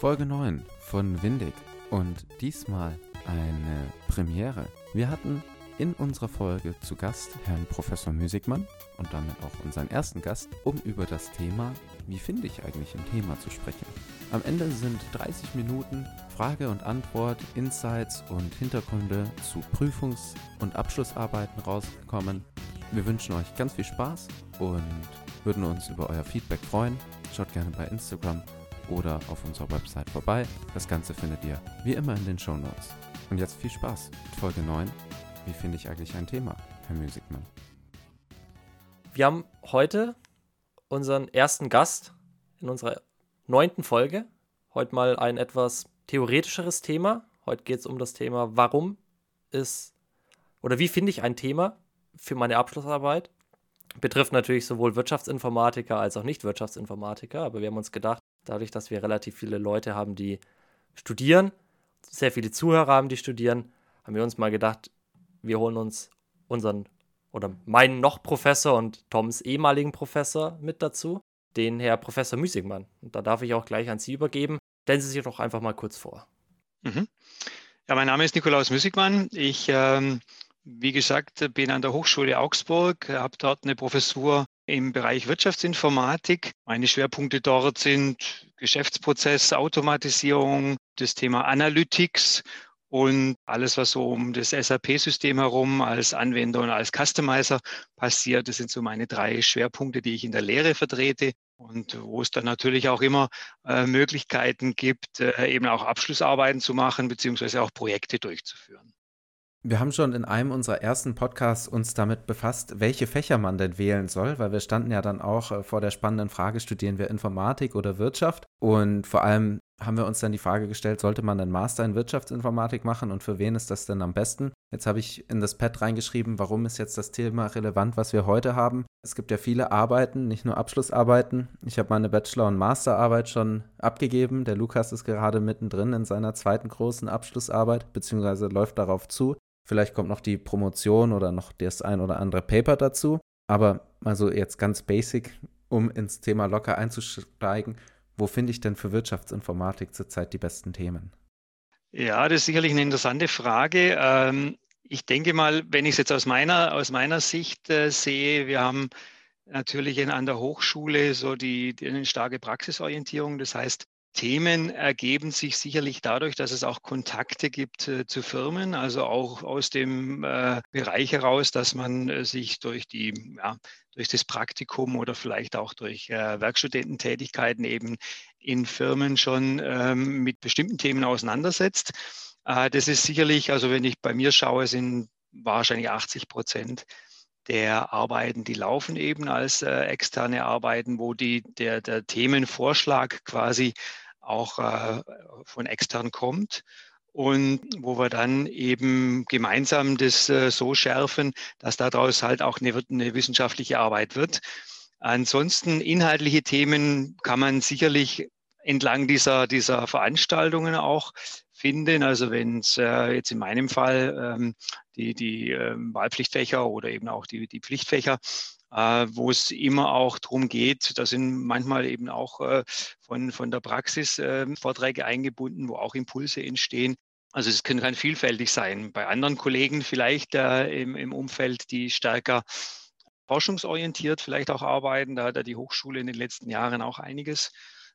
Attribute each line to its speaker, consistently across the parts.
Speaker 1: Folge 9 von Windig und diesmal eine Premiere. Wir hatten in unserer Folge zu Gast Herrn Professor Müsigmann und damit auch unseren ersten Gast, um über das Thema, wie finde ich eigentlich ein Thema zu sprechen. Am Ende sind 30 Minuten Frage und Antwort, Insights und Hintergründe zu Prüfungs- und Abschlussarbeiten rausgekommen. Wir wünschen euch ganz viel Spaß und würden uns über euer Feedback freuen. Schaut gerne bei Instagram oder auf unserer Website vorbei. Das Ganze findet ihr wie immer in den Show Notes. Und jetzt viel Spaß mit Folge 9 wie finde ich eigentlich ein Thema, Herr Musikmann?
Speaker 2: Wir haben heute unseren ersten Gast in unserer neunten Folge. Heute mal ein etwas theoretischeres Thema. Heute geht es um das Thema, warum ist oder wie finde ich ein Thema für meine Abschlussarbeit. Betrifft natürlich sowohl Wirtschaftsinformatiker als auch Nicht-Wirtschaftsinformatiker, aber wir haben uns gedacht, dadurch, dass wir relativ viele Leute haben, die studieren, sehr viele Zuhörer haben, die studieren, haben wir uns mal gedacht, wir holen uns unseren oder meinen noch Professor und Toms ehemaligen Professor mit dazu, den Herr Professor Müßigmann. Und da darf ich auch gleich an Sie übergeben. Stellen Sie sich doch einfach mal kurz vor.
Speaker 3: Mhm. Ja, mein Name ist Nikolaus Müßigmann. Ich, ähm, wie gesagt, bin an der Hochschule Augsburg, habe dort eine Professur im Bereich Wirtschaftsinformatik. Meine Schwerpunkte dort sind Geschäftsprozess, Automatisierung, das Thema Analytics und alles, was so um das SAP-System herum als Anwender und als Customizer passiert, das sind so meine drei Schwerpunkte, die ich in der Lehre vertrete und wo es dann natürlich auch immer äh, Möglichkeiten gibt, äh, eben auch Abschlussarbeiten zu machen, beziehungsweise auch Projekte durchzuführen.
Speaker 1: Wir haben schon in einem unserer ersten Podcasts uns damit befasst, welche Fächer man denn wählen soll, weil wir standen ja dann auch äh, vor der spannenden Frage, studieren wir Informatik oder Wirtschaft? Und vor allem haben wir uns dann die Frage gestellt, sollte man einen Master in Wirtschaftsinformatik machen und für wen ist das denn am besten? Jetzt habe ich in das Pad reingeschrieben, warum ist jetzt das Thema relevant, was wir heute haben. Es gibt ja viele Arbeiten, nicht nur Abschlussarbeiten. Ich habe meine Bachelor- und Masterarbeit schon abgegeben. Der Lukas ist gerade mittendrin in seiner zweiten großen Abschlussarbeit, beziehungsweise läuft darauf zu. Vielleicht kommt noch die Promotion oder noch das ein oder andere Paper dazu. Aber also jetzt ganz basic, um ins Thema locker einzusteigen, wo finde ich denn für Wirtschaftsinformatik zurzeit die besten Themen?
Speaker 3: Ja, das ist sicherlich eine interessante Frage. Ähm, ich denke mal, wenn ich es jetzt aus meiner, aus meiner Sicht äh, sehe, wir haben natürlich an der Hochschule so die, die eine starke Praxisorientierung. Das heißt, Themen ergeben sich sicherlich dadurch, dass es auch Kontakte gibt äh, zu Firmen, also auch aus dem äh, Bereich heraus, dass man äh, sich durch die, ja, durch das Praktikum oder vielleicht auch durch äh, Werkstudententätigkeiten eben in Firmen schon ähm, mit bestimmten Themen auseinandersetzt. Äh, das ist sicherlich, also wenn ich bei mir schaue, sind wahrscheinlich 80 Prozent der Arbeiten, die laufen eben als äh, externe Arbeiten, wo die, der, der Themenvorschlag quasi auch äh, von extern kommt und wo wir dann eben gemeinsam das äh, so schärfen, dass daraus halt auch eine, eine wissenschaftliche Arbeit wird. Ansonsten inhaltliche Themen kann man sicherlich entlang dieser, dieser Veranstaltungen auch finden. Also wenn es äh, jetzt in meinem Fall ähm, die, die äh, Wahlpflichtfächer oder eben auch die, die Pflichtfächer, wo es immer auch darum geht, da sind manchmal eben auch äh, von, von der Praxis ähm, Vorträge eingebunden, wo auch Impulse entstehen. Also es kann, kann vielfältig sein. Bei anderen Kollegen vielleicht äh, im, im Umfeld, die stärker forschungsorientiert vielleicht auch arbeiten, da hat ja die Hochschule in den letzten Jahren auch einiges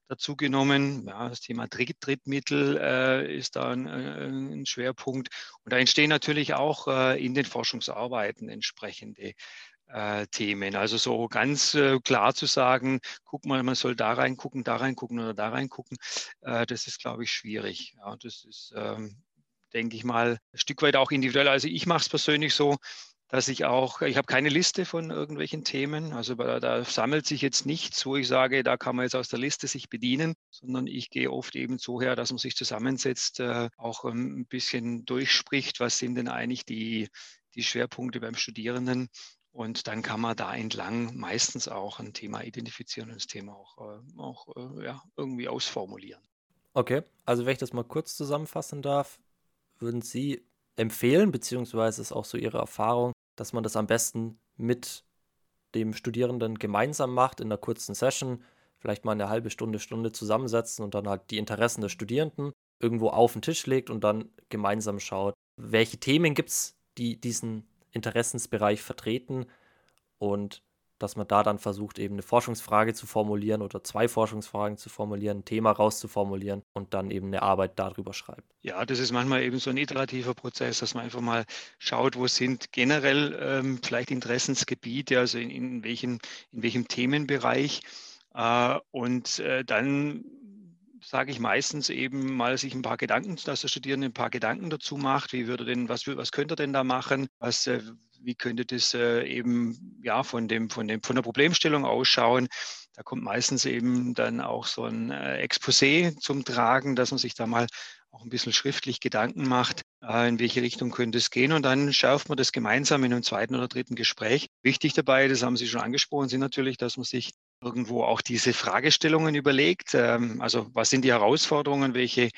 Speaker 3: dazu genommen. Ja, das Thema Drittmittel äh, ist da ein, äh, ein, Schwerpunkt. Und da entstehen natürlich auch äh, in den Forschungsarbeiten entsprechende äh, Themen. Also so ganz äh, klar zu sagen, guck mal, man soll da reingucken, da reingucken oder da reingucken, äh, das ist, glaube ich, schwierig. Ja, das ist, ähm, denke ich mal, ein Stück weit auch individuell. Also ich mache es persönlich so, dass ich auch, ich habe keine Liste von irgendwelchen Themen, also da, da, sammelt sich jetzt nichts, wo ich sage, da kann man jetzt aus der Liste sich bedienen, sondern ich gehe oft eben so her, dass man sich zusammensetzt, äh, auch ähm, ein bisschen durchspricht, was sind denn eigentlich die, die Schwerpunkte beim Studierenden und dann kann man da entlang meistens auch ein Thema identifizieren und das Thema auch, äh, auch äh, ja, irgendwie ausformulieren.
Speaker 2: Okay, also wenn ich das mal kurz zusammenfassen darf, würden Sie empfehlen, beziehungsweise ist auch so Ihre Erfahrung, dass man das am besten mit dem Studierenden gemeinsam macht in einer kurzen Session, vielleicht mal eine halbe Stunde, Stunde zusammensetzen und dann halt die Interessen der Studierenden irgendwo auf den Tisch legt und dann gemeinsam schaut, welche Themen gibt es, die diesen Interessensbereich vertreten und dass man da dann versucht, eben eine Forschungsfrage zu formulieren oder zwei Forschungsfragen zu formulieren, ein Thema rauszuformulieren und dann eben eine Arbeit darüber schreibt.
Speaker 3: Ja, das ist manchmal eben so ein iterativer Prozess, dass man einfach mal schaut, wo sind generell ähm, vielleicht Interessensgebiete, also in, in, welchen, in welchem Themenbereich. Äh, und äh, dann sage ich meistens eben mal sich ein paar Gedanken, dass der Studierende ein paar Gedanken dazu macht. Wie würde denn, was, was könnte er denn da machen? Was, äh, wie könnte das äh, eben ja von dem, von dem, von der Problemstellung ausschauen? Da kommt meistens eben dann auch so ein äh, Exposé zum Tragen, dass man sich da mal auch ein bisschen schriftlich Gedanken macht, in welche Richtung könnte es gehen. Und dann schärft man das gemeinsam in einem zweiten oder dritten Gespräch. Wichtig dabei, das haben Sie schon angesprochen, sind natürlich, dass man sich irgendwo auch diese Fragestellungen überlegt. Ähm, also was sind die Herausforderungen, welche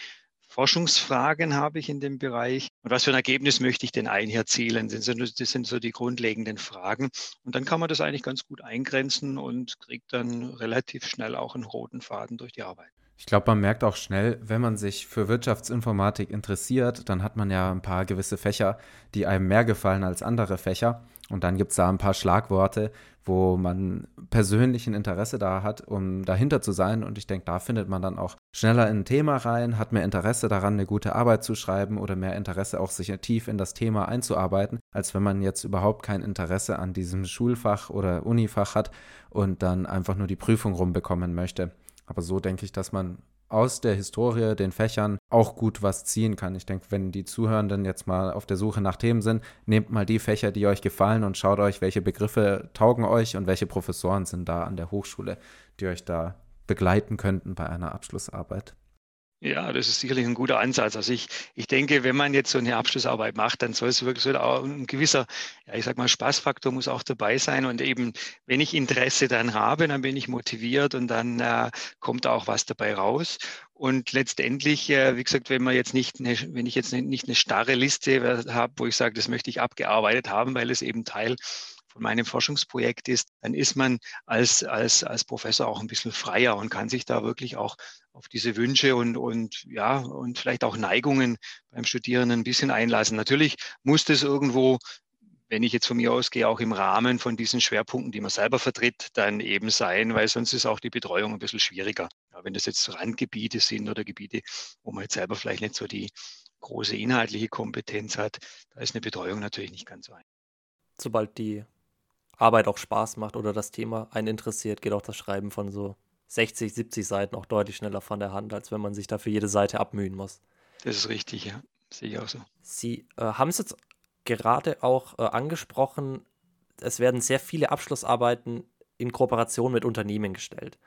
Speaker 3: Forschungsfragen habe ich in dem Bereich und was für ein Ergebnis möchte ich denn eigentlich erzielen? Das sind so die grundlegenden Fragen. Und dann kann man das eigentlich ganz gut eingrenzen und kriegt dann relativ schnell auch einen roten Faden durch die Arbeit.
Speaker 1: Ich glaube, man merkt auch schnell, wenn man sich für Wirtschaftsinformatik interessiert, dann hat man ja ein paar gewisse Fächer, die einem mehr gefallen als andere Fächer. Und dann gibt es da ein paar Schlagworte, wo man persönlich ein Interesse da hat, um dahinter zu sein. Und ich denke, da findet man dann auch schneller in ein Thema rein, hat mehr Interesse daran, eine gute Arbeit zu schreiben oder mehr Interesse auch sich tief in das Thema einzuarbeiten, als wenn man jetzt überhaupt kein Interesse an diesem Schulfach oder Unifach hat und dann einfach nur die Prüfung rumbekommen möchte. Aber so denke ich, dass man aus der Historie, den Fächern auch gut was ziehen kann. Ich denke, wenn die Zuhörenden jetzt mal auf der Suche nach Themen sind, nehmt mal die Fächer, die euch gefallen und schaut euch, welche Begriffe taugen euch und welche Professoren sind da an der Hochschule, die euch da begleiten könnten bei einer Abschlussarbeit.
Speaker 3: Ja, das ist sicherlich ein guter Ansatz. Also ich, ich denke, wenn man jetzt so eine Abschlussarbeit macht, dann soll es wirklich auch ein gewisser, ja, ich sag mal, Spaßfaktor muss auch dabei sein. Und eben, wenn ich Interesse dann habe, dann bin ich motiviert und dann äh, kommt auch was dabei raus. Und letztendlich, äh, wie gesagt, wenn man jetzt nicht eine, wenn ich jetzt nicht eine starre Liste habe, wo ich sage, das möchte ich abgearbeitet haben, weil es eben Teil von meinem Forschungsprojekt ist, dann ist man als, als, als Professor auch ein bisschen freier und kann sich da wirklich auch auf diese Wünsche und, und ja, und vielleicht auch Neigungen beim Studierenden ein bisschen einlassen. Natürlich muss das irgendwo wenn ich jetzt von mir ausgehe, auch im Rahmen von diesen Schwerpunkten, die man selber vertritt, dann eben sein, weil sonst ist auch die Betreuung ein bisschen schwieriger. Ja, wenn das jetzt Randgebiete sind oder Gebiete, wo man jetzt selber vielleicht nicht so die große inhaltliche Kompetenz hat, da ist eine Betreuung natürlich nicht ganz so einfach.
Speaker 2: Sobald die Arbeit auch Spaß macht oder das Thema einen interessiert, geht auch das Schreiben von so 60, 70 Seiten auch deutlich schneller von der Hand, als wenn man sich dafür jede Seite abmühen muss.
Speaker 3: Das ist richtig, ja. Sehe ich auch so.
Speaker 2: Sie äh, haben es jetzt gerade auch äh, angesprochen, es werden sehr viele Abschlussarbeiten in Kooperation mit Unternehmen gestellt.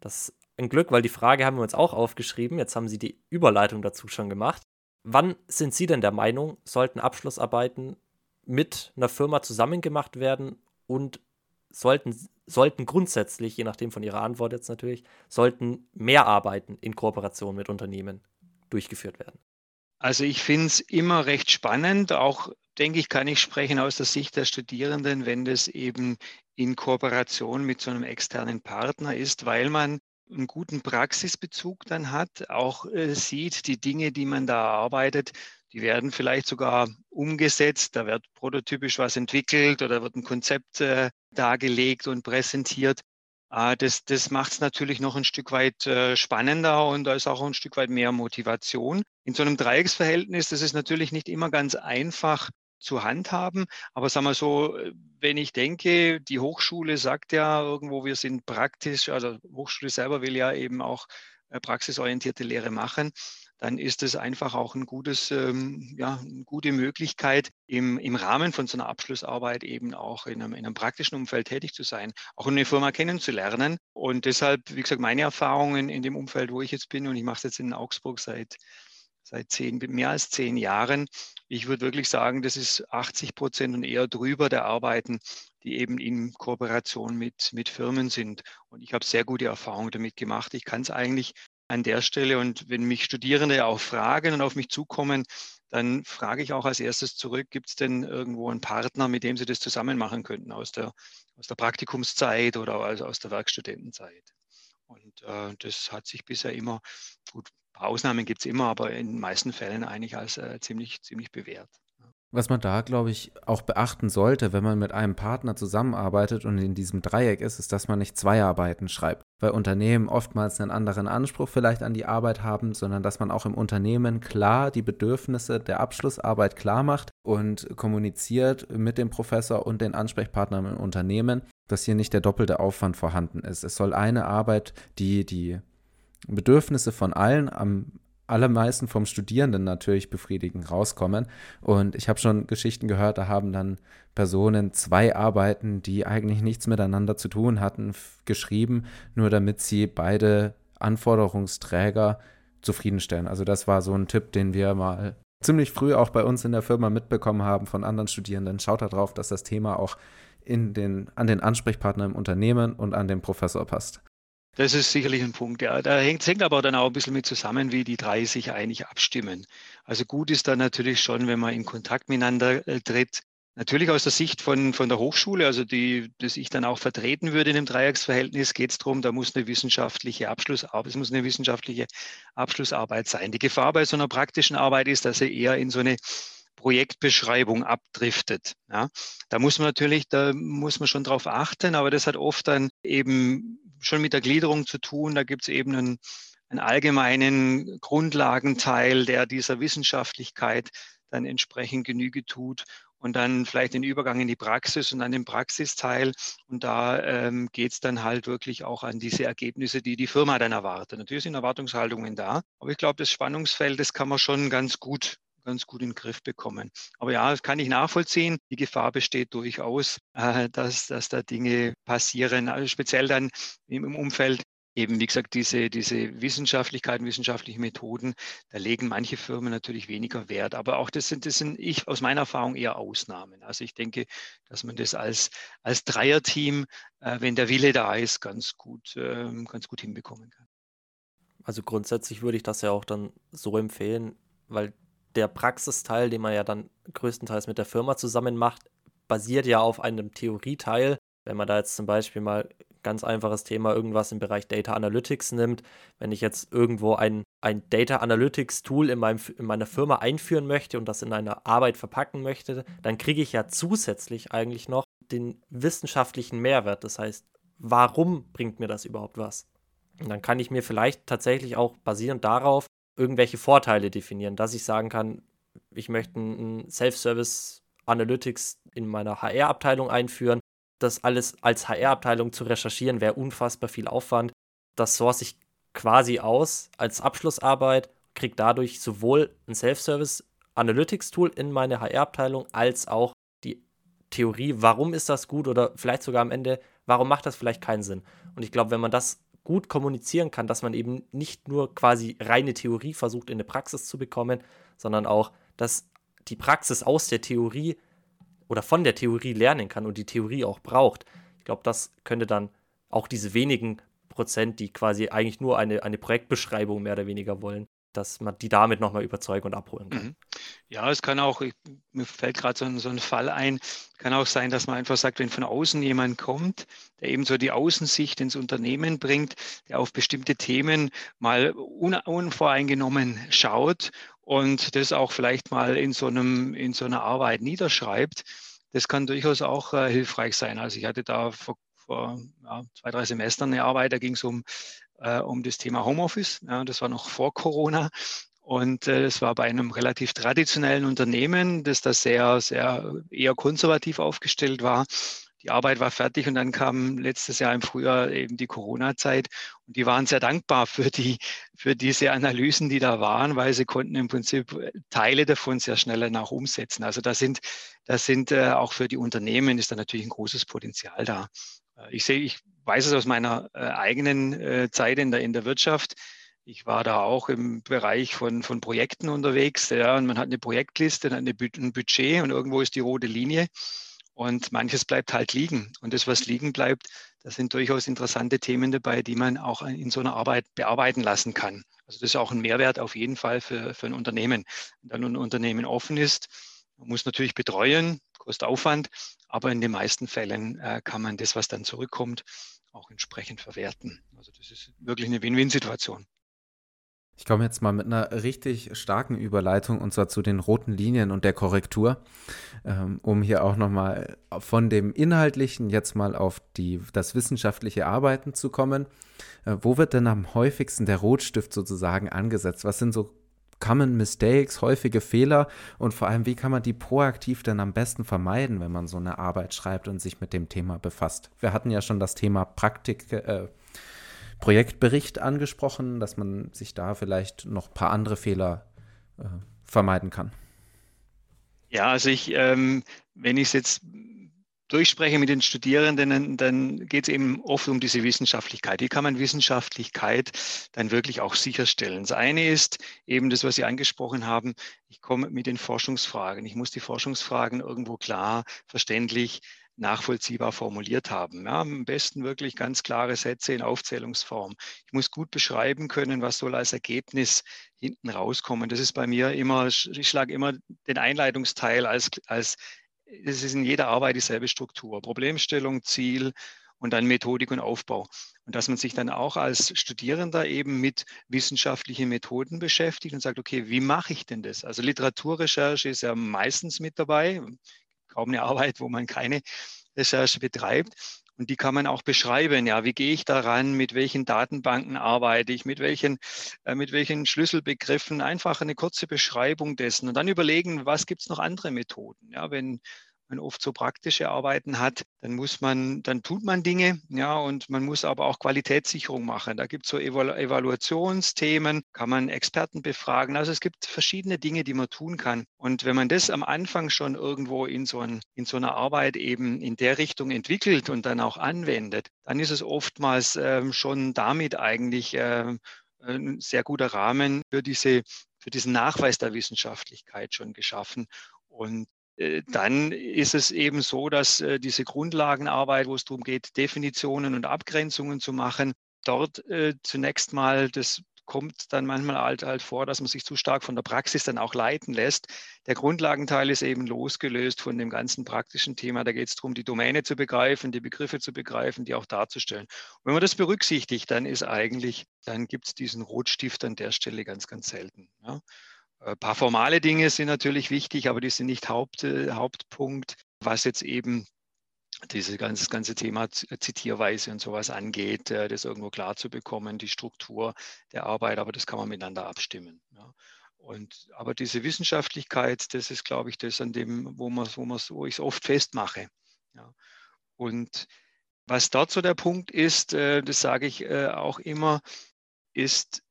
Speaker 2: Das ist ein Glück, weil die Frage haben wir uns auch aufgeschrieben. Jetzt haben Sie die Überleitung dazu schon gemacht. Wann sind Sie denn der Meinung, sollten Abschlussarbeiten mit einer Firma zusammen gemacht werden und sollten, sollten grundsätzlich, je nachdem von Ihrer Antwort jetzt natürlich, sollten mehr Arbeiten in Kooperation mit Unternehmen durchgeführt werden?
Speaker 3: Also ich finde es immer recht spannend, auch denke ich, kann ich sprechen aus der Sicht der Studierenden, wenn das eben in Kooperation mit so einem externen Partner ist, weil man einen guten Praxisbezug dann hat, auch äh, sieht, die Dinge, die man da arbeitet, die werden vielleicht sogar umgesetzt, da wird prototypisch was entwickelt oder wird ein Konzept äh, dargelegt und präsentiert. Äh, das das macht es natürlich noch ein Stück weit äh, spannender und da ist auch ein Stück weit mehr Motivation. In so einem Dreiecksverhältnis, das ist natürlich nicht immer ganz einfach zu handhaben. Aber sagen wir so, wenn ich denke, die Hochschule sagt ja irgendwo, wir sind praktisch, also Hochschule selber will ja eben auch äh, praxisorientierte Lehre machen dann ist es einfach auch ein gutes, ähm, ja, eine gute Möglichkeit, im, im Rahmen von so einer Abschlussarbeit eben auch in einem, in einem praktischen Umfeld tätig zu sein, auch eine Firma kennenzulernen. Und deshalb, wie gesagt, meine Erfahrungen in dem Umfeld, wo ich jetzt bin, und ich mache es jetzt in Augsburg seit, seit zehn, mehr als zehn Jahren, ich würde wirklich sagen, das ist 80 Prozent und eher drüber der Arbeiten, die eben in Kooperation mit, mit Firmen sind. Und ich habe sehr gute Erfahrungen damit gemacht. Ich kann es eigentlich an der Stelle. Und wenn mich Studierende auch fragen und auf mich zukommen, dann frage ich auch als erstes zurück, gibt es denn irgendwo einen Partner, mit dem Sie das zusammen machen könnten aus der, aus der Praktikumszeit oder also aus der Werkstudentenzeit? Und äh, das hat sich bisher immer, gut, Ausnahmen gibt es immer, aber in den meisten Fällen eigentlich als äh, ziemlich, ziemlich bewährt.
Speaker 1: Was man da, glaube ich, auch beachten sollte, wenn man mit einem Partner zusammenarbeitet und in diesem Dreieck ist, ist, dass man nicht zwei Arbeiten schreibt, weil Unternehmen oftmals einen anderen Anspruch vielleicht an die Arbeit haben, sondern dass man auch im Unternehmen klar die Bedürfnisse der Abschlussarbeit klar macht und kommuniziert mit dem Professor und den Ansprechpartnern im Unternehmen, dass hier nicht der doppelte Aufwand vorhanden ist. Es soll eine Arbeit, die die Bedürfnisse von allen am allermeisten vom Studierenden natürlich befriedigen rauskommen. Und ich habe schon Geschichten gehört, da haben dann Personen zwei Arbeiten, die eigentlich nichts miteinander zu tun hatten, geschrieben, nur damit sie beide Anforderungsträger zufriedenstellen. Also das war so ein Tipp, den wir mal ziemlich früh auch bei uns in der Firma mitbekommen haben von anderen Studierenden. Schaut darauf, dass das Thema auch in den, an den Ansprechpartner im Unternehmen und an den Professor passt.
Speaker 3: Das ist sicherlich ein Punkt, ja. Da hängt, hängt aber dann auch ein bisschen mit zusammen, wie die drei sich eigentlich abstimmen. Also gut ist dann natürlich schon, wenn man in Kontakt miteinander äh, tritt. Natürlich aus der Sicht von, von der Hochschule, also die, das ich dann auch vertreten würde in dem Dreiecksverhältnis, geht es darum, da muss eine wissenschaftliche Abschlussarbeit, es muss eine wissenschaftliche Abschlussarbeit sein. Die Gefahr bei so einer praktischen Arbeit ist, dass sie eher in so eine Projektbeschreibung abdriftet. Ja. Da muss man natürlich, da muss man schon drauf achten, aber das hat oft dann eben schon mit der Gliederung zu tun. Da gibt es eben einen, einen allgemeinen Grundlagenteil, der dieser Wissenschaftlichkeit dann entsprechend Genüge tut und dann vielleicht den Übergang in die Praxis und dann den Praxisteil. Und da ähm, geht es dann halt wirklich auch an diese Ergebnisse, die die Firma dann erwartet. Natürlich sind Erwartungshaltungen da, aber ich glaube, das Spannungsfeld, das kann man schon ganz gut ganz gut in den Griff bekommen. Aber ja, das kann ich nachvollziehen. Die Gefahr besteht durchaus, äh, dass, dass da Dinge passieren, also speziell dann im Umfeld eben, wie gesagt, diese, diese Wissenschaftlichkeiten, wissenschaftliche Methoden, da legen manche Firmen natürlich weniger Wert. Aber auch das sind, das sind ich aus meiner Erfahrung eher Ausnahmen. Also ich denke, dass man das als, als Dreierteam, äh, wenn der Wille da ist, ganz gut, äh, ganz gut hinbekommen kann.
Speaker 2: Also grundsätzlich würde ich das ja auch dann so empfehlen, weil der Praxisteil, den man ja dann größtenteils mit der Firma zusammen macht, basiert ja auf einem Theorieteil. Wenn man da jetzt zum Beispiel mal ganz einfaches Thema, irgendwas im Bereich Data Analytics nimmt, wenn ich jetzt irgendwo ein, ein Data Analytics Tool in, meinem, in meiner Firma einführen möchte und das in einer Arbeit verpacken möchte, dann kriege ich ja zusätzlich eigentlich noch den wissenschaftlichen Mehrwert. Das heißt, warum bringt mir das überhaupt was? Und dann kann ich mir vielleicht tatsächlich auch basierend darauf irgendwelche Vorteile definieren, dass ich sagen kann, ich möchte ein Self-Service Analytics in meiner HR-Abteilung einführen. Das alles als HR-Abteilung zu recherchieren, wäre unfassbar viel Aufwand. Das source ich quasi aus als Abschlussarbeit, kriege dadurch sowohl ein Self-Service Analytics-Tool in meine HR-Abteilung als auch die Theorie, warum ist das gut oder vielleicht sogar am Ende, warum macht das vielleicht keinen Sinn. Und ich glaube, wenn man das gut kommunizieren kann, dass man eben nicht nur quasi reine Theorie versucht in eine Praxis zu bekommen, sondern auch, dass die Praxis aus der Theorie oder von der Theorie lernen kann und die Theorie auch braucht. Ich glaube, das könnte dann auch diese wenigen Prozent, die quasi eigentlich nur eine, eine Projektbeschreibung mehr oder weniger wollen, dass man die damit nochmal überzeugen und abholen kann. Mhm.
Speaker 3: Ja, es kann auch, ich, mir fällt gerade so, so, ein Fall ein, kann auch sein, dass man einfach sagt, wenn von außen jemand kommt, der eben so die Außensicht ins Unternehmen bringt, der auf bestimmte Themen mal un, unvoreingenommen schaut und das auch vielleicht mal in so, einem, in so einer Arbeit niederschreibt, das kann durchaus auch äh, hilfreich sein. Also ich hatte da vor, vor ja, zwei, drei Semestern eine Arbeit, da ging es um äh, um das Thema Homeoffice. Ja, das war noch vor Corona. Und äh, es war bei einem relativ traditionellen Unternehmen, das da sehr, sehr eher konservativ aufgestellt war. Die Arbeit war fertig und dann kam letztes Jahr im Frühjahr eben die Corona-Zeit und die waren sehr dankbar für die, für diese Analysen, die da waren, weil sie konnten im Prinzip Teile davon sehr schnell nach umsetzen. Also da sind, da sind äh, auch für die Unternehmen ist da natürlich ein großes Potenzial da. Äh, ich sehe, ich weiß es aus meiner äh, eigenen äh, Zeit in der, in der Wirtschaft. Ich war da auch im Bereich von, von Projekten unterwegs. Ja, und man hat eine Projektliste, ein Budget und irgendwo ist die rote Linie. Und manches bleibt halt liegen. Und das, was liegen bleibt, da sind durchaus interessante Themen dabei, die man auch in so einer Arbeit bearbeiten lassen kann. Also das ist auch ein Mehrwert auf jeden Fall für, für ein Unternehmen. Wenn ein Unternehmen offen ist, man muss natürlich betreuen, kostet Aufwand, aber in den meisten Fällen äh, kann man das, was dann zurückkommt, auch entsprechend verwerten. Also das ist wirklich eine Win-Win-Situation.
Speaker 1: Ich komme jetzt mal mit einer richtig starken Überleitung und zwar zu den roten Linien und der Korrektur, ähm, um hier auch nochmal von dem Inhaltlichen jetzt mal auf die, das wissenschaftliche Arbeiten zu kommen. Äh, wo wird denn am häufigsten der Rotstift sozusagen angesetzt? Was sind so Common Mistakes, häufige Fehler und vor allem, wie kann man die proaktiv denn am besten vermeiden, wenn man so eine Arbeit schreibt und sich mit dem Thema befasst? Wir hatten ja schon das Thema Praktik, äh, Projektbericht angesprochen, dass man sich da vielleicht noch ein paar andere Fehler äh, vermeiden kann.
Speaker 3: Ja, also ich, ähm, wenn ich es jetzt durchspreche mit den Studierenden, dann geht es eben oft um diese Wissenschaftlichkeit. Wie kann man Wissenschaftlichkeit dann wirklich auch sicherstellen? Das eine ist eben das, was Sie angesprochen haben. Ich komme mit den Forschungsfragen. Ich muss die Forschungsfragen irgendwo klar, verständlich nachvollziehbar formuliert haben. Ja, am besten wirklich ganz klare Sätze in Aufzählungsform. Ich muss gut beschreiben können, was soll als Ergebnis hinten rauskommen. Das ist bei mir immer, ich schlage immer den Einleitungsteil als, als es ist in jeder Arbeit dieselbe Struktur. Problemstellung, Ziel und dann Methodik und Aufbau. Und dass man sich dann auch als Studierender eben mit wissenschaftlichen Methoden beschäftigt und sagt, okay, wie mache ich denn das? Also Literaturrecherche ist ja meistens mit dabei kaum eine Arbeit, wo man keine Recherche betreibt. Und die kann man auch beschreiben. Ja, wie gehe ich daran? Mit welchen Datenbanken arbeite ich? Mit welchen, äh, mit welchen Schlüsselbegriffen? Einfach eine kurze Beschreibung dessen und dann überlegen, was gibt es noch andere Methoden? Ja, wenn man oft so praktische Arbeiten hat, dann muss man, dann tut man Dinge, ja, und man muss aber auch Qualitätssicherung machen. Da gibt es so Evalu Evaluationsthemen, kann man Experten befragen. Also es gibt verschiedene Dinge, die man tun kann. Und wenn man das am Anfang schon irgendwo in so, ein, in so einer Arbeit eben in der Richtung entwickelt und dann auch anwendet, dann ist es oftmals ähm, schon damit eigentlich ähm, ein sehr guter Rahmen für diese für diesen Nachweis der Wissenschaftlichkeit schon geschaffen. Und äh, dann ist es eben so, dass äh, diese Grundlagenarbeit, wo es darum geht, Definitionen und Abgrenzungen zu machen, dort äh, zunächst mal, das kommt dann manchmal halt, halt vor, dass man sich zu stark von der Praxis dann auch leiten lässt. Der Grundlagenteil ist eben losgelöst von dem ganzen praktischen Thema. Da geht es darum, die Domäne zu begreifen, die Begriffe zu begreifen, die auch darzustellen. Und wenn man das berücksichtigt, dann ist eigentlich, dann gibt es diesen Rotstift an der Stelle ganz, ganz selten. Ja. Ein paar formale Dinge sind natürlich wichtig, aber die sind nicht Haupt, äh, Hauptpunkt, was jetzt eben dieses ganze, ganze Thema Zitierweise und sowas angeht, äh, das irgendwo klar zu bekommen, die Struktur der Arbeit, aber das kann man miteinander abstimmen. Ja. Und, aber diese Wissenschaftlichkeit, das ist, glaube ich, das, an dem, wo, man, wo, man, wo ich es oft festmache. Ja. Und was dort so der Punkt ist, äh, das sage ich auch immer, ist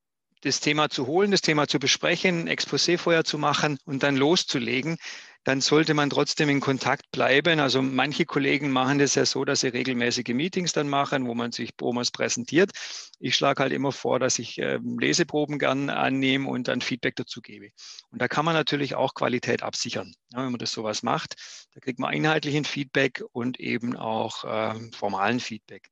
Speaker 3: das Thema zu holen, das Thema zu besprechen, ein Exposé vorher zu machen und dann loszulegen, dann sollte man trotzdem in Kontakt bleiben. Also manche Kollegen machen das ja so, dass sie regelmäßige Meetings dann machen, wo man sich Promos präsentiert. Ich schlage halt immer vor, dass ich äh, Leseproben gern annehme und dann Feedback dazu gebe. Und da kann man natürlich auch Qualität absichern, wenn man das sowas macht. Da kriegt man inhaltlichen Feedback und eben auch äh, formalen Feedback.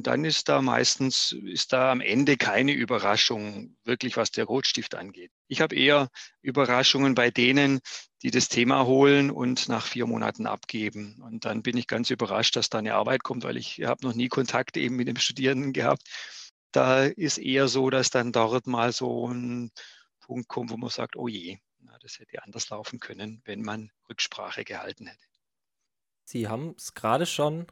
Speaker 3: Und dann ist da meistens, ist da am Ende keine Überraschung, wirklich was der Rotstift angeht. Ich habe eher Überraschungen bei denen, die das Thema holen und nach vier Monaten abgeben. Und dann bin ich ganz überrascht, dass da eine Arbeit kommt, weil ich habe noch nie Kontakt eben mit dem Studierenden gehabt. Da ist eher so, dass dann dort mal so ein Punkt kommt, wo man sagt, oh je, das hätte anders laufen können, wenn man Rücksprache gehalten hätte.
Speaker 2: Sie haben es gerade schon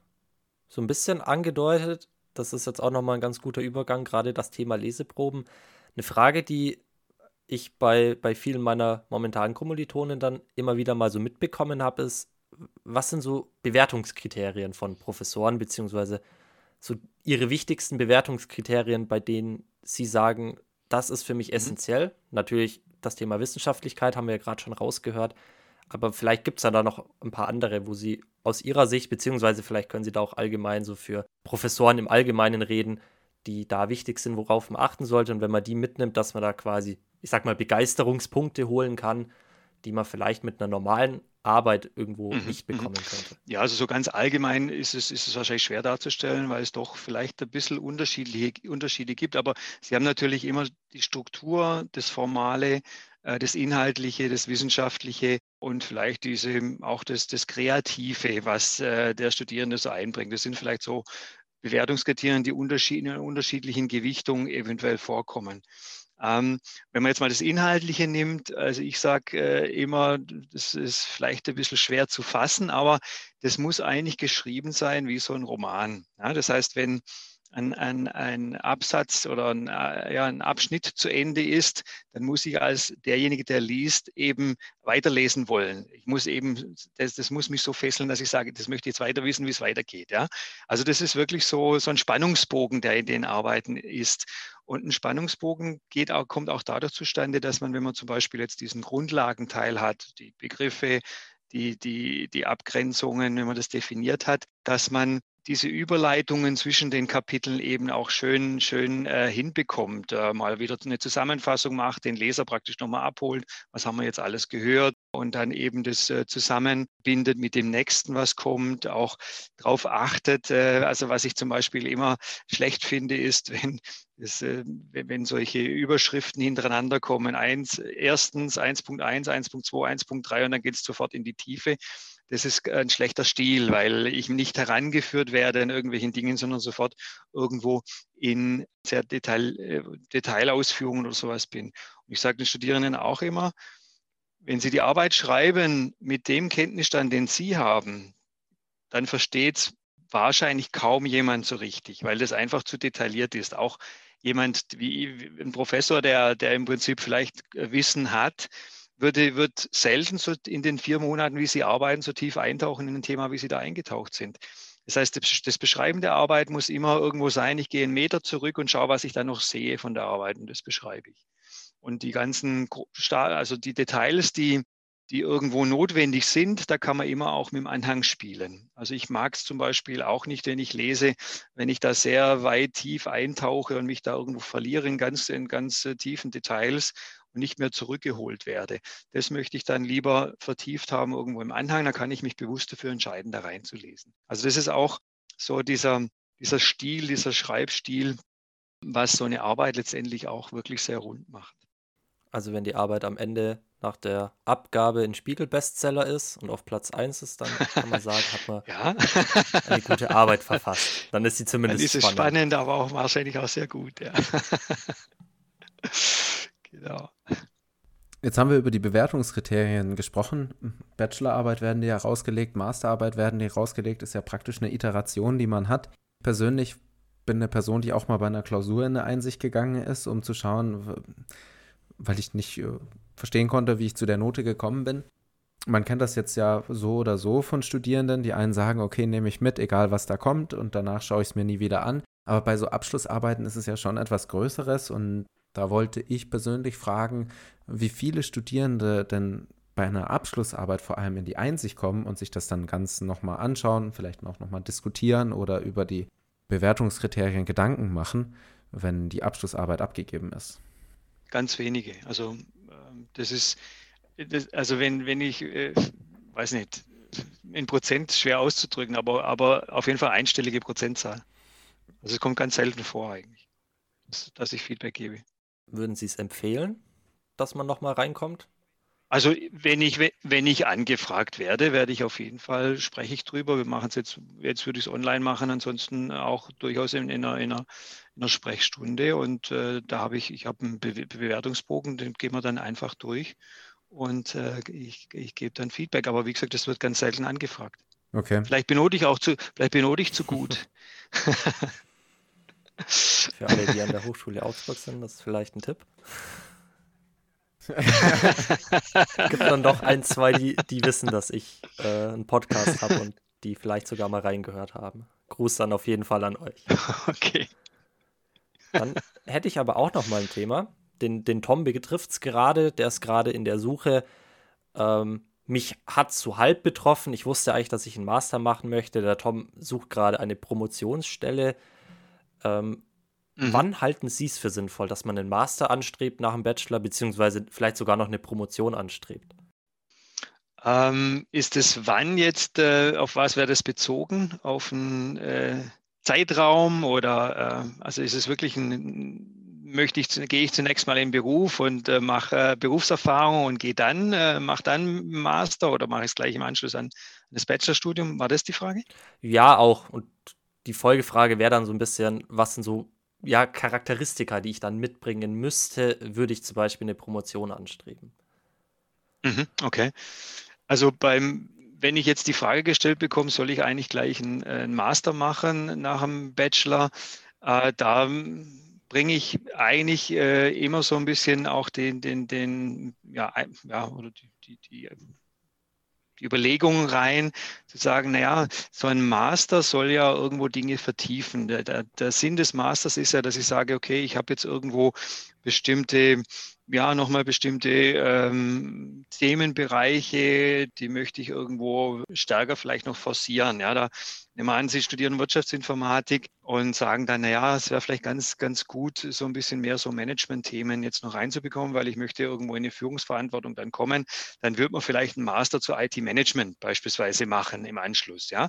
Speaker 2: so ein bisschen angedeutet. Das ist jetzt auch nochmal ein ganz guter Übergang, gerade das Thema Leseproben. Eine Frage, die ich bei, bei vielen meiner momentanen Kommilitonen dann immer wieder mal so mitbekommen habe, ist, was sind so Bewertungskriterien von Professoren, beziehungsweise so ihre wichtigsten Bewertungskriterien, bei denen sie sagen, das ist für mich mhm. essentiell. Natürlich das Thema Wissenschaftlichkeit haben wir ja gerade schon rausgehört, aber vielleicht gibt es ja da noch ein paar andere, wo Sie aus Ihrer Sicht, beziehungsweise vielleicht können Sie da auch allgemein so für Professoren im Allgemeinen reden, die da wichtig sind, worauf man achten sollte. Und wenn man die mitnimmt, dass man da quasi, ich sag mal, Begeisterungspunkte holen kann, die man vielleicht mit einer normalen Arbeit irgendwo mhm, nicht mhm. bekommen könnte.
Speaker 3: Ja, also so ganz allgemein ist es, ist es wahrscheinlich schwer darzustellen, weil es doch vielleicht ein bisschen unterschiedliche Unterschiede gibt. Aber Sie haben natürlich immer die Struktur, das Formale, äh, das Inhaltliche, das Wissenschaftliche und vielleicht diese, auch das, das Kreative, was äh, der Studierende so einbringt. Das sind vielleicht so Bewertungskriterien, die unterschied in unterschiedlichen Gewichtungen eventuell vorkommen. Ähm, wenn man jetzt mal das Inhaltliche nimmt, also ich sage äh, immer, das ist vielleicht ein bisschen schwer zu fassen, aber das muss eigentlich geschrieben sein wie so ein Roman. Ja, das heißt, wenn ein, ein, ein Absatz oder ein, äh, ja, ein Abschnitt zu Ende ist, dann muss ich als derjenige, der liest, eben weiterlesen wollen. Ich muss eben, das, das muss mich so fesseln, dass ich sage, das möchte ich jetzt weiter wissen, wie es weitergeht. Ja? Also das ist wirklich so, so ein Spannungsbogen, der in den Arbeiten ist. Und ein Spannungsbogen geht auch, kommt auch dadurch zustande, dass man, wenn man zum Beispiel jetzt diesen Grundlagenteil hat, die Begriffe, die, die, die Abgrenzungen, wenn man das definiert hat, dass man diese Überleitungen zwischen den Kapiteln eben auch schön, schön äh, hinbekommt. Äh, mal wieder eine Zusammenfassung macht, den Leser praktisch nochmal abholt. Was haben wir jetzt alles gehört? Und dann eben das äh, zusammenbindet mit dem nächsten, was kommt, auch darauf achtet. Äh, also was ich zum Beispiel immer schlecht finde, ist, wenn das, äh, wenn solche Überschriften hintereinander kommen. Eins, erstens 1.1, 1.2, 1.3 und dann geht es sofort in die Tiefe das ist ein schlechter Stil, weil ich nicht herangeführt werde in irgendwelchen Dingen, sondern sofort irgendwo in sehr Detail, äh, Detailausführungen oder sowas bin. Und ich sage den Studierenden auch immer, wenn sie die Arbeit schreiben mit dem Kenntnisstand, den sie haben, dann versteht es wahrscheinlich kaum jemand so richtig, weil das einfach zu detailliert ist. Auch jemand wie ein Professor, der, der im Prinzip vielleicht Wissen hat, würde, wird selten so in den vier Monaten, wie Sie arbeiten, so tief eintauchen in ein Thema, wie Sie da eingetaucht sind. Das heißt, das Beschreiben der Arbeit muss immer irgendwo sein, ich gehe einen Meter zurück und schaue, was ich da noch sehe von der Arbeit und das beschreibe ich. Und die ganzen, also die Details, die, die irgendwo notwendig sind, da kann man immer auch mit dem Anhang spielen. Also ich mag es zum Beispiel auch nicht, wenn ich lese, wenn ich da sehr weit tief eintauche und mich da irgendwo verliere in ganz, in ganz äh, tiefen Details und nicht mehr zurückgeholt werde. Das möchte ich dann lieber vertieft haben irgendwo im Anhang, da kann ich mich bewusst dafür entscheiden, da reinzulesen. Also das ist auch so dieser, dieser Stil, dieser Schreibstil, was so eine Arbeit letztendlich auch wirklich sehr rund macht.
Speaker 2: Also wenn die Arbeit am Ende nach der Abgabe ein Spiegel-Bestseller ist und auf Platz 1 ist, dann kann man sagen, hat man ja. eine gute Arbeit verfasst. Dann ist sie zumindest
Speaker 3: dann ist es spannend. spannend, aber auch wahrscheinlich auch sehr gut. Ja.
Speaker 1: Genau. Jetzt haben wir über die Bewertungskriterien gesprochen. Bachelorarbeit werden die ja rausgelegt, Masterarbeit werden die rausgelegt, ist ja praktisch eine Iteration, die man hat. Persönlich bin eine Person, die auch mal bei einer Klausur in eine Einsicht gegangen ist, um zu schauen, weil ich nicht äh, verstehen konnte, wie ich zu der Note gekommen bin. Man kennt das jetzt ja so oder so von Studierenden. Die einen sagen, okay, nehme ich mit, egal was da kommt, und danach schaue ich es mir nie wieder an. Aber bei so Abschlussarbeiten ist es ja schon etwas Größeres und da wollte ich persönlich fragen, wie viele Studierende denn bei einer Abschlussarbeit vor allem in die Einsicht kommen und sich das dann ganz nochmal anschauen, vielleicht auch nochmal diskutieren oder über die Bewertungskriterien Gedanken machen, wenn die Abschlussarbeit abgegeben ist.
Speaker 3: Ganz wenige. Also ähm, das ist, das, also wenn, wenn ich, äh, weiß nicht, in Prozent schwer auszudrücken, aber, aber auf jeden Fall einstellige Prozentzahl. Also es kommt ganz selten vor eigentlich, dass, dass ich Feedback gebe.
Speaker 2: Würden Sie es empfehlen, dass man nochmal reinkommt?
Speaker 3: Also wenn ich, wenn ich angefragt werde, werde ich auf jeden Fall, spreche ich drüber. Wir machen es jetzt, jetzt würde ich es online machen, ansonsten auch durchaus in, in, einer, in, einer, in einer, Sprechstunde. Und äh, da habe ich, ich habe einen Be Bewertungsbogen, den gehen wir dann einfach durch und äh, ich, ich gebe dann Feedback. Aber wie gesagt, das wird ganz selten angefragt.
Speaker 1: Okay.
Speaker 3: Vielleicht benote ich auch zu, vielleicht benote ich zu gut.
Speaker 2: Für alle, die an der Hochschule Augsburg sind, das ist vielleicht ein Tipp. gibt dann doch ein, zwei, die, die wissen, dass ich äh, einen Podcast habe und die vielleicht sogar mal reingehört haben. Gruß dann auf jeden Fall an euch.
Speaker 3: Okay.
Speaker 2: Dann hätte ich aber auch noch mal ein Thema. Den, den Tom betrifft es gerade, der ist gerade in der Suche. Ähm, mich hat so halb betroffen. Ich wusste eigentlich, dass ich einen Master machen möchte. Der Tom sucht gerade eine Promotionsstelle ähm, mhm. Wann halten Sie es für sinnvoll, dass man einen Master anstrebt nach dem Bachelor, beziehungsweise vielleicht sogar noch eine Promotion anstrebt?
Speaker 3: Ähm, ist es wann jetzt, äh, auf was wäre das bezogen? Auf einen äh, Zeitraum oder äh, also ist es wirklich ein, möchte ich, gehe ich zunächst mal in den Beruf und äh, mache äh, Berufserfahrung und gehe dann, äh, mache dann Master oder mache ich es gleich im Anschluss an das Bachelorstudium? War das die Frage?
Speaker 2: Ja, auch. Und die Folgefrage wäre dann so ein bisschen, was sind so ja, Charakteristika, die ich dann mitbringen müsste, würde ich zum Beispiel eine Promotion anstreben.
Speaker 3: Mhm, okay. Also beim, wenn ich jetzt die Frage gestellt bekomme, soll ich eigentlich gleich einen, äh, einen Master machen nach dem Bachelor? Äh, da bringe ich eigentlich äh, immer so ein bisschen auch den, den, den, ja, ja oder die, die, die die Überlegungen rein, zu sagen, naja, so ein Master soll ja irgendwo Dinge vertiefen. Der, der, der Sinn des Masters ist ja, dass ich sage, okay, ich habe jetzt irgendwo bestimmte ja, nochmal bestimmte ähm, Themenbereiche, die möchte ich irgendwo stärker vielleicht noch forcieren. Ja, da nehmen wir an, Sie studieren Wirtschaftsinformatik und sagen dann, naja, es wäre vielleicht ganz, ganz gut, so ein bisschen mehr so Management-Themen jetzt noch reinzubekommen, weil ich möchte irgendwo in eine Führungsverantwortung dann kommen. Dann wird man vielleicht einen Master zu IT-Management beispielsweise machen im Anschluss. Ja,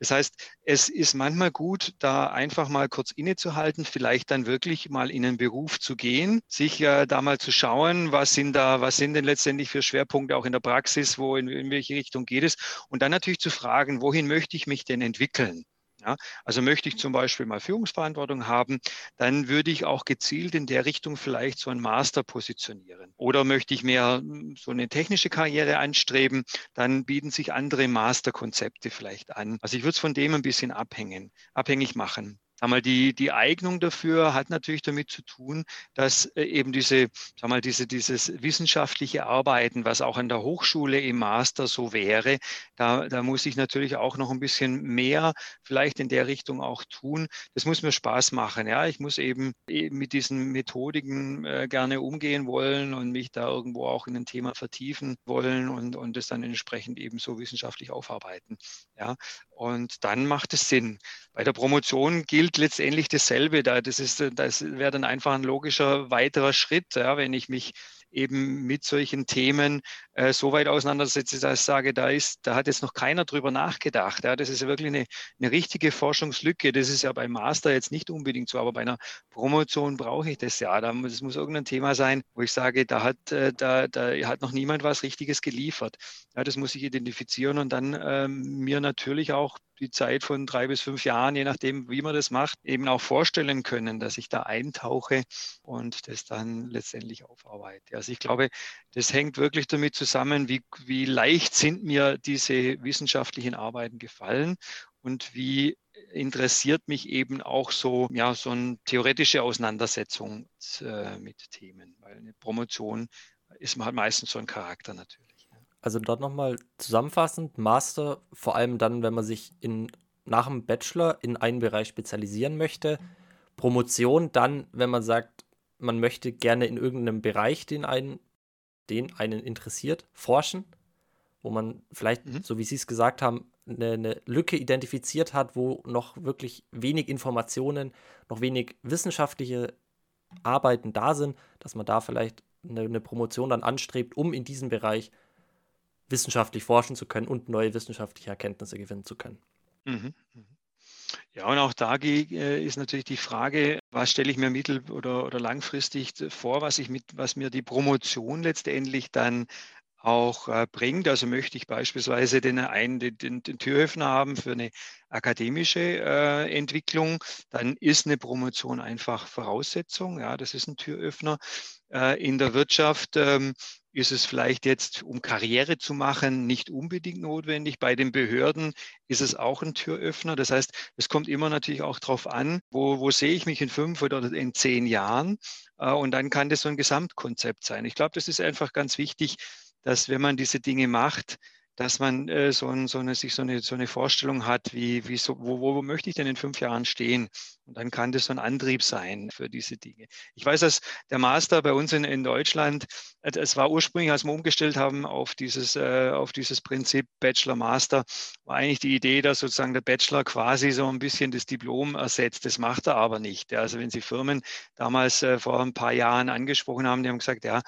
Speaker 3: das heißt, es ist manchmal gut, da einfach mal kurz innezuhalten, vielleicht dann wirklich mal in einen Beruf zu gehen, sich äh, da mal zu schauen, was sind da, was sind denn letztendlich für Schwerpunkte auch in der Praxis, wo in, in welche Richtung geht es und dann natürlich zu fragen, wohin möchte ich mich denn entwickeln? Ja, also möchte ich zum Beispiel mal Führungsverantwortung haben, dann würde ich auch gezielt in der Richtung vielleicht so ein Master positionieren. Oder möchte ich mehr hm, so eine technische Karriere anstreben, dann bieten sich andere Masterkonzepte vielleicht an. Also ich würde es von dem ein bisschen abhängen, abhängig machen. Sag mal, die, die Eignung dafür hat natürlich damit zu tun, dass äh, eben diese, sag mal, diese, dieses wissenschaftliche Arbeiten, was auch an der Hochschule im Master so wäre, da, da muss ich natürlich auch noch ein bisschen mehr vielleicht in der Richtung auch tun. Das muss mir Spaß machen. Ja, ich muss eben mit diesen Methodiken äh, gerne umgehen wollen und mich da irgendwo auch in ein Thema vertiefen wollen und, und das dann entsprechend eben so wissenschaftlich aufarbeiten. Ja, und dann macht es Sinn. Bei der Promotion gilt letztendlich dasselbe. Da, das das wäre dann einfach ein logischer weiterer Schritt, ja, wenn ich mich eben mit solchen Themen äh, so weit auseinandersetze, dass ich sage, da ist, da hat jetzt noch keiner drüber nachgedacht. Ja, das ist wirklich eine, eine richtige Forschungslücke. Das ist ja beim Master jetzt nicht unbedingt so, aber bei einer Promotion brauche ich das ja. Da muss, das muss irgendein Thema sein, wo ich sage, da hat, äh, da, da hat noch niemand was Richtiges geliefert. Ja, das muss ich identifizieren und dann ähm, mir natürlich auch die Zeit von drei bis fünf Jahren, je nachdem, wie man das macht, eben auch vorstellen können, dass ich da eintauche und das dann letztendlich aufarbeite. Also ich glaube, das hängt wirklich damit zusammen, wie, wie leicht sind mir diese wissenschaftlichen Arbeiten gefallen und wie interessiert mich eben auch so, ja, so eine theoretische Auseinandersetzung äh, mit Themen, weil eine Promotion ist halt meistens so ein Charakter natürlich.
Speaker 2: Also dort nochmal zusammenfassend, Master, vor allem dann, wenn man sich in, nach dem Bachelor in einen Bereich spezialisieren möchte. Promotion dann, wenn man sagt, man möchte gerne in irgendeinem Bereich, den einen, den einen interessiert, forschen, wo man vielleicht, mhm. so wie Sie es gesagt haben, eine, eine, Lücke identifiziert hat, wo noch wirklich wenig Informationen, noch wenig wissenschaftliche Arbeiten da sind, dass man da vielleicht eine, eine Promotion dann anstrebt, um in diesem Bereich wissenschaftlich forschen zu können und neue wissenschaftliche Erkenntnisse gewinnen zu können. Mhm.
Speaker 3: mhm. Ja, und auch da äh, ist natürlich die Frage, was stelle ich mir mittel- oder, oder langfristig vor, was, ich mit, was mir die Promotion letztendlich dann auch äh, bringt. Also möchte ich beispielsweise den, einen, den, den, den Türöffner haben für eine akademische äh, Entwicklung, dann ist eine Promotion einfach Voraussetzung. Ja, das ist ein Türöffner. Äh, in der Wirtschaft ähm, ist es vielleicht jetzt, um Karriere zu machen, nicht unbedingt notwendig. Bei den Behörden ist es auch ein Türöffner. Das heißt, es kommt immer natürlich auch darauf an, wo, wo sehe ich mich in fünf oder in zehn Jahren. Äh, und dann kann das so ein Gesamtkonzept sein. Ich glaube, das ist einfach ganz wichtig, dass wenn man diese Dinge macht, dass man äh, so, ein, so, eine, sich so eine, so eine Vorstellung hat, wie, wie so, wo, wo, möchte ich denn in fünf Jahren stehen? Und dann kann das so ein Antrieb sein für diese Dinge. Ich weiß, dass der Master bei uns in, in Deutschland, äh, es war ursprünglich, als wir umgestellt haben auf dieses, äh, auf dieses Prinzip Bachelor-Master, war eigentlich die Idee, dass sozusagen der Bachelor quasi so ein bisschen das Diplom ersetzt. Das macht er aber nicht. Also wenn Sie Firmen damals äh, vor ein paar Jahren angesprochen haben, die haben gesagt, ja,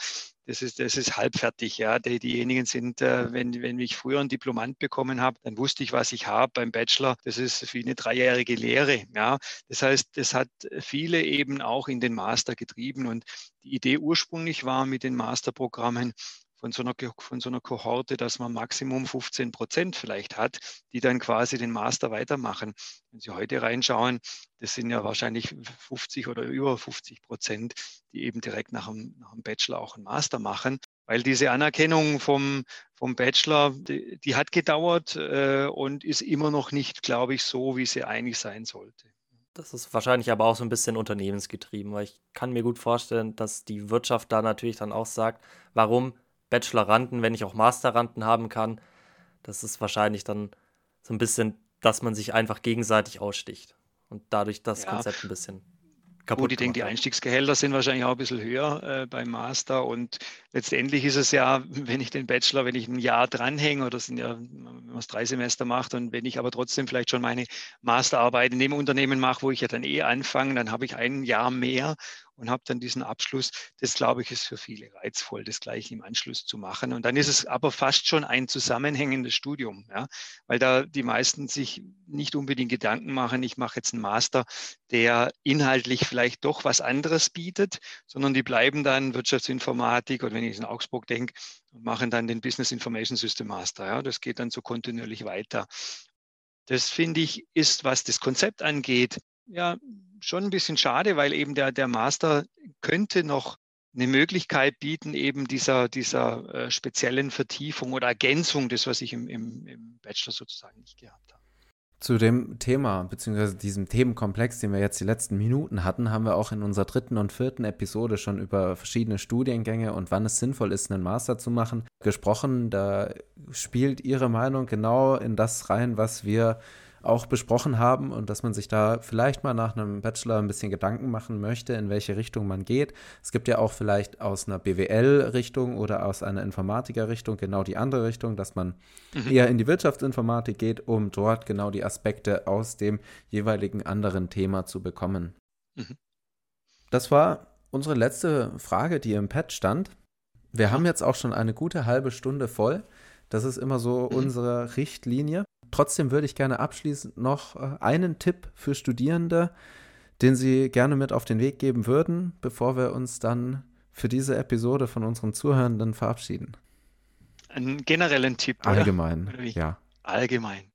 Speaker 3: das ist, das ist halbfertig. Ja. Die, diejenigen sind, äh, wenn, wenn ich früher ein Diplomant bekommen habe, dann wusste ich, was ich habe. Beim Bachelor, das ist wie eine dreijährige Lehre. Ja. Das heißt, das hat viele eben auch in den Master getrieben. Und die Idee ursprünglich war mit den Masterprogrammen, von so einer, von so einer Kohorte, dass man Maximum 15 Prozent vielleicht hat, die dann quasi den Master weitermachen. Wenn Sie heute reinschauen, das sind ja wahrscheinlich 50 oder über 50 Prozent, die eben direkt nach dem, nach dem Bachelor auch einen Master machen. Weil diese Anerkennung vom, vom Bachelor, die, die hat gedauert äh, und ist immer noch nicht, glaube ich, so, wie sie eigentlich sein sollte.
Speaker 2: Das ist wahrscheinlich aber auch so ein bisschen unternehmensgetrieben, weil ich kann mir gut vorstellen, dass die Wirtschaft da natürlich dann auch sagt, warum Bacheloranden, wenn ich auch Masteranden haben kann. Das ist wahrscheinlich dann so ein bisschen, dass man sich einfach gegenseitig aussticht und dadurch das ja. Konzept ein bisschen
Speaker 3: kaputt Gut, ich denke, die Einstiegsgehälter sind wahrscheinlich auch ein bisschen höher äh, beim Master und letztendlich ist es ja, wenn ich den Bachelor, wenn ich ein Jahr dranhänge oder sind ja, wenn man es drei Semester macht und wenn ich aber trotzdem vielleicht schon meine Masterarbeit in dem Unternehmen mache, wo ich ja dann eh anfange, dann habe ich ein Jahr mehr und habe dann diesen Abschluss. Das, glaube ich, ist für viele reizvoll, das gleich im Anschluss zu machen. Und dann ist es aber fast schon ein zusammenhängendes Studium, ja? weil da die meisten sich nicht unbedingt Gedanken machen, ich mache jetzt einen Master, der inhaltlich vielleicht doch was anderes bietet, sondern die bleiben dann Wirtschaftsinformatik oder wenn ich in Augsburg denke, und machen dann den Business Information System Master. Ja? Das geht dann so kontinuierlich weiter. Das finde ich ist, was das Konzept angeht, ja, schon ein bisschen schade, weil eben der, der Master könnte noch eine Möglichkeit bieten, eben dieser, dieser äh, speziellen Vertiefung oder Ergänzung des, was ich im, im, im Bachelor sozusagen nicht gehabt habe.
Speaker 1: Zu dem Thema, beziehungsweise diesem Themenkomplex, den wir jetzt die letzten Minuten hatten, haben wir auch in unserer dritten und vierten Episode schon über verschiedene Studiengänge und wann es sinnvoll ist, einen Master zu machen, gesprochen. Da spielt Ihre Meinung genau in das rein, was wir auch besprochen haben und dass man sich da vielleicht mal nach einem Bachelor ein bisschen Gedanken machen möchte, in welche Richtung man geht. Es gibt ja auch vielleicht aus einer BWL-Richtung oder aus einer Informatiker-Richtung genau die andere Richtung, dass man mhm. eher in die Wirtschaftsinformatik geht, um dort genau die Aspekte aus dem jeweiligen anderen Thema zu bekommen. Mhm. Das war unsere letzte Frage, die im Pad stand. Wir haben jetzt auch schon eine gute halbe Stunde voll. Das ist immer so mhm. unsere Richtlinie. Trotzdem würde ich gerne abschließend noch äh, einen Tipp für Studierende, den Sie gerne mit auf den Weg geben würden, bevor wir uns dann für diese Episode von unseren Zuhörenden verabschieden.
Speaker 3: Einen generellen Tipp.
Speaker 1: Allgemein, oder? Oder ja.
Speaker 3: Allgemein.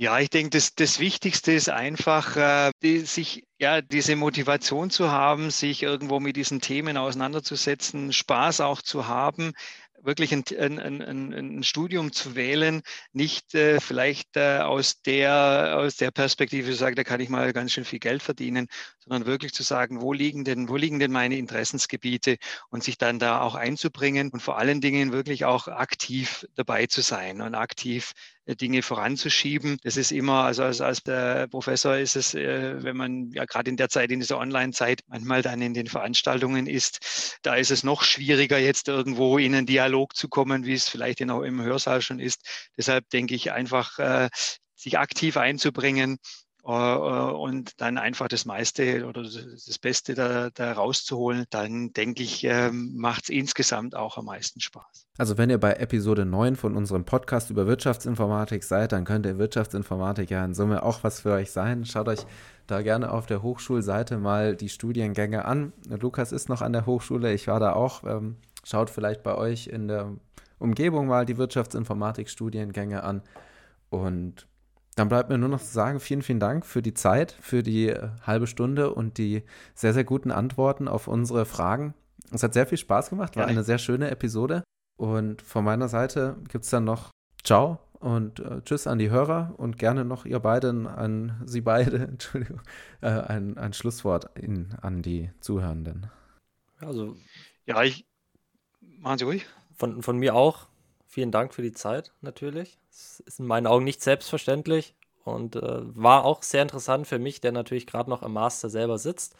Speaker 3: Ja, ich denke, das, das Wichtigste ist einfach, äh, die, sich ja diese Motivation zu haben, sich irgendwo mit diesen Themen auseinanderzusetzen, Spaß auch zu haben, wirklich ein, ein, ein, ein, Studium zu wählen, nicht äh, vielleicht äh, aus, der, aus der Perspektive zu sagen, da kann ich mal ganz schön viel Geld verdienen, sondern wirklich zu sagen, wo liegen denn, wo liegen denn meine Interessensgebiete und sich dann da auch einzubringen und vor allen Dingen wirklich auch aktiv dabei zu sein und aktiv Dinge voranzuschieben. Das ist immer, also als, als Professor ist es, äh, wenn man ja gerade in der Zeit, in dieser Online-Zeit manchmal dann in den Veranstaltungen ist, da ist es noch schwieriger, jetzt irgendwo in einen Dialog zu kommen, wie es vielleicht in, im Hörsaal schon ist. Deshalb denke ich einfach, äh, sich aktiv einzubringen, äh, äh, und dann einfach das meiste oder das Beste da, da rauszuholen, dann denke ich, ähm, macht es insgesamt auch am meisten Spaß.
Speaker 1: Also wenn ihr bei Episode 9 von unserem Podcast über Wirtschaftsinformatik seid, dann könnte Wirtschaftsinformatik ja in Summe auch was für euch sein. Schaut euch da gerne auf der Hochschulseite mal die Studiengänge an. Lukas ist noch an der Hochschule, ich war da auch. Ähm, schaut vielleicht bei euch in der Umgebung mal die Wirtschaftsinformatik-Studiengänge an. Und dann bleibt mir nur noch zu sagen, vielen, vielen Dank für die Zeit, für die äh, halbe Stunde und die sehr, sehr guten Antworten auf unsere Fragen. Es hat sehr viel Spaß gemacht, war eine sehr schöne Episode. Und von meiner Seite gibt es dann noch Ciao und äh, Tschüss an die Hörer und gerne noch ihr beiden, an Sie beide, Entschuldigung, äh, ein, ein Schlusswort in, an die Zuhörenden.
Speaker 2: Also,
Speaker 3: ja, ich, machen Sie ruhig.
Speaker 2: Von, von mir auch vielen Dank für die Zeit natürlich. Es ist in meinen Augen nicht selbstverständlich und äh, war auch sehr interessant für mich, der natürlich gerade noch im Master selber sitzt.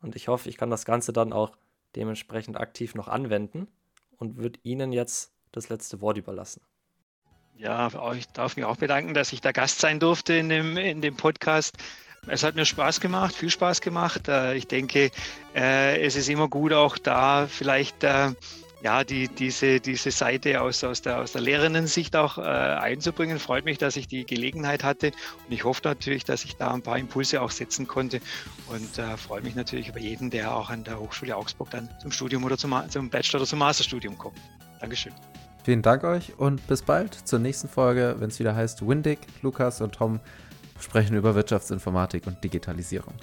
Speaker 2: Und ich hoffe, ich kann das Ganze dann auch dementsprechend aktiv noch anwenden und würde Ihnen jetzt das letzte Wort überlassen.
Speaker 3: Ja, ich darf mich auch bedanken, dass ich da Gast sein durfte in dem, in dem Podcast. Es hat mir Spaß gemacht, viel Spaß gemacht. Äh, ich denke, äh, es ist immer gut, auch da vielleicht äh, ja, die, diese, diese Seite aus, aus der, aus der Lehrerinnen-Sicht auch äh, einzubringen. Freut mich, dass ich die Gelegenheit hatte und ich hoffe natürlich, dass ich da ein paar Impulse auch setzen konnte und äh, freue mich natürlich über jeden, der auch an der Hochschule Augsburg dann zum Studium oder zum, zum Bachelor- oder zum Masterstudium kommt. Dankeschön.
Speaker 1: Vielen Dank euch und bis bald zur nächsten Folge, wenn es wieder heißt Windig, Lukas und Tom sprechen über Wirtschaftsinformatik und Digitalisierung.